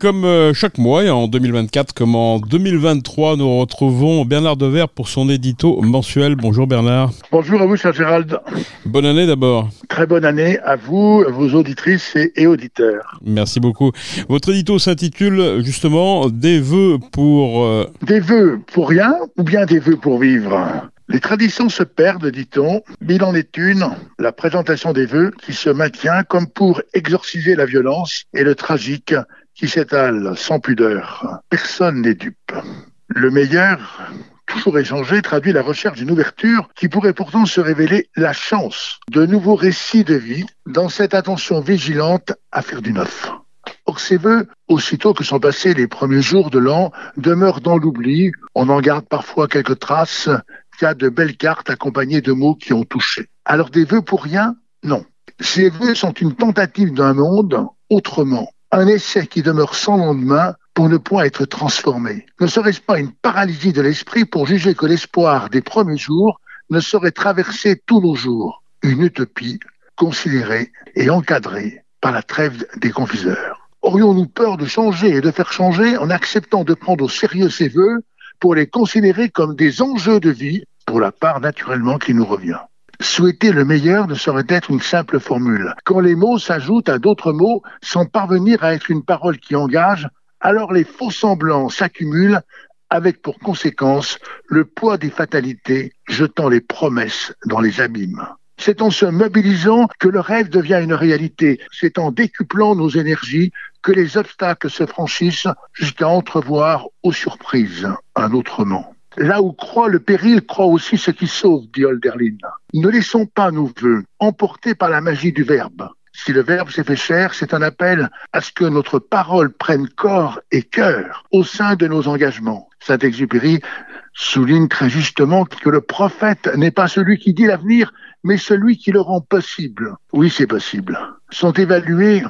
Comme euh, chaque mois, et en 2024 comme en 2023, nous retrouvons Bernard Dever pour son édito mensuel. Bonjour Bernard. Bonjour à vous, cher Gérald. Bonne année d'abord. Très bonne année à vous, vos auditrices et, auditeurs. Merci beaucoup. Votre édito s'intitule justement Des vœux pour... Euh, des vœux pour rien ou bien des vœux pour vivre? Les traditions se perdent, dit-on, mais il en est une, la présentation des vœux, qui se maintient comme pour exorciser la violence et le tragique qui s'étale sans pudeur. Personne n'est dupe. Le meilleur, toujours échangé, traduit la recherche d'une ouverture qui pourrait pourtant se révéler la chance de nouveaux récits de vie dans cette attention vigilante à faire du neuf. Or, ces vœux, aussitôt que sont passés les premiers jours de l'an, demeurent dans l'oubli. On en garde parfois quelques traces, de belles cartes accompagnées de mots qui ont touché. Alors des vœux pour rien? Non. Ces vœux sont une tentative d'un monde autrement, un essai qui demeure sans lendemain pour ne point être transformé. Ne serait-ce pas une paralysie de l'esprit pour juger que l'espoir des premiers jours ne saurait traverser tous nos jours? Une utopie considérée et encadrée par la trêve des confiseurs. Aurions-nous peur de changer et de faire changer en acceptant de prendre au sérieux ces vœux pour les considérer comme des enjeux de vie pour la part naturellement qui nous revient? Souhaiter le meilleur ne saurait être une simple formule. Quand les mots s'ajoutent à d'autres mots sans parvenir à être une parole qui engage, alors les faux semblants s'accumulent avec pour conséquence le poids des fatalités jetant les promesses dans les abîmes. C'est en se mobilisant que le rêve devient une réalité. C'est en décuplant nos énergies que les obstacles se franchissent jusqu'à entrevoir aux surprises un autrement. Là où croit le péril, croit aussi ce qui sauve, dit Holderlin. Ne laissons pas nos voeux emportés par la magie du verbe. Si le verbe s'est fait chair, c'est un appel à ce que notre parole prenne corps et cœur au sein de nos engagements. Saint-Exupéry souligne très justement que le prophète n'est pas celui qui dit l'avenir, mais celui qui le rend possible. Oui, c'est possible. Sont évalués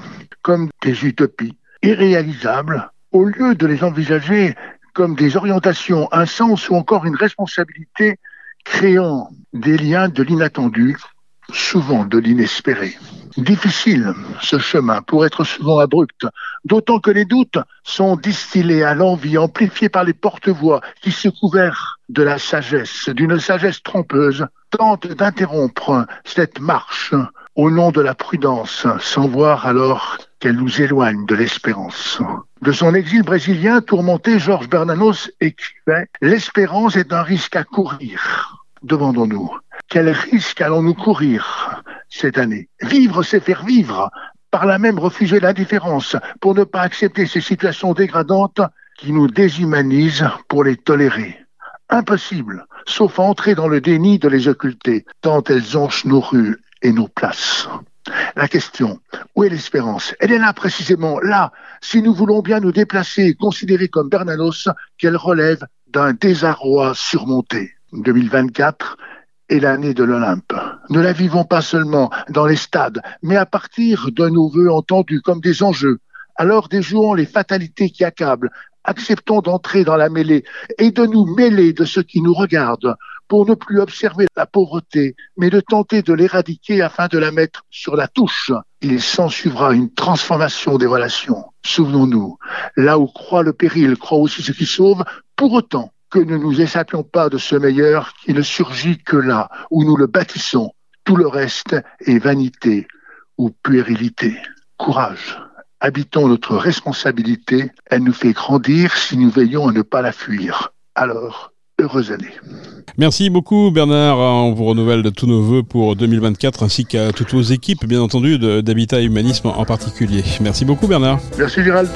comme des utopies irréalisables au lieu de les envisager comme des orientations, un sens ou encore une responsabilité créant des liens de l'inattendu, souvent de l'inespéré. Difficile ce chemin pour être souvent abrupt, d'autant que les doutes sont distillés à l'envie, amplifiés par les porte-voix qui, se couverts de la sagesse, d'une sagesse trompeuse, tentent d'interrompre cette marche au nom de la prudence, sans voir alors qu'elle nous éloigne de l'espérance. De son exil brésilien tourmenté, Georges Bernanos écrivait L'espérance est un risque à courir. Demandons-nous, quel risque allons-nous courir cette année? Vivre, c'est faire vivre. Par là même refuser l'indifférence pour ne pas accepter ces situations dégradantes qui nous déshumanisent pour les tolérer. Impossible, sauf entrer dans le déni de les occulter, tant elles jonchent nos rues et nos places. La question, où est l'espérance? Elle est là précisément, là, si nous voulons bien nous déplacer et considérer comme Bernanos qu'elle relève d'un désarroi surmonté. 2024 est l'année de l'Olympe. Ne la vivons pas seulement dans les stades, mais à partir de nos voeux entendus comme des enjeux. Alors déjouons les fatalités qui accablent, acceptons d'entrer dans la mêlée et de nous mêler de ceux qui nous regardent pour ne plus observer la pauvreté, mais de tenter de l'éradiquer afin de la mettre sur la touche. Il s'ensuivra une transformation des relations. Souvenons-nous, là où croit le péril, croit aussi ce qui sauve, pour autant que ne nous échappions pas de ce meilleur qui ne surgit que là où nous le bâtissons. Tout le reste est vanité ou puérilité. Courage. Habitons notre responsabilité. Elle nous fait grandir si nous veillons à ne pas la fuir. Alors, heureuse année. Merci beaucoup Bernard. On vous renouvelle de tous nos voeux pour 2024 ainsi qu'à toutes vos équipes, bien entendu, d'Habitat et Humanisme en particulier. Merci beaucoup Bernard. Merci Gérald.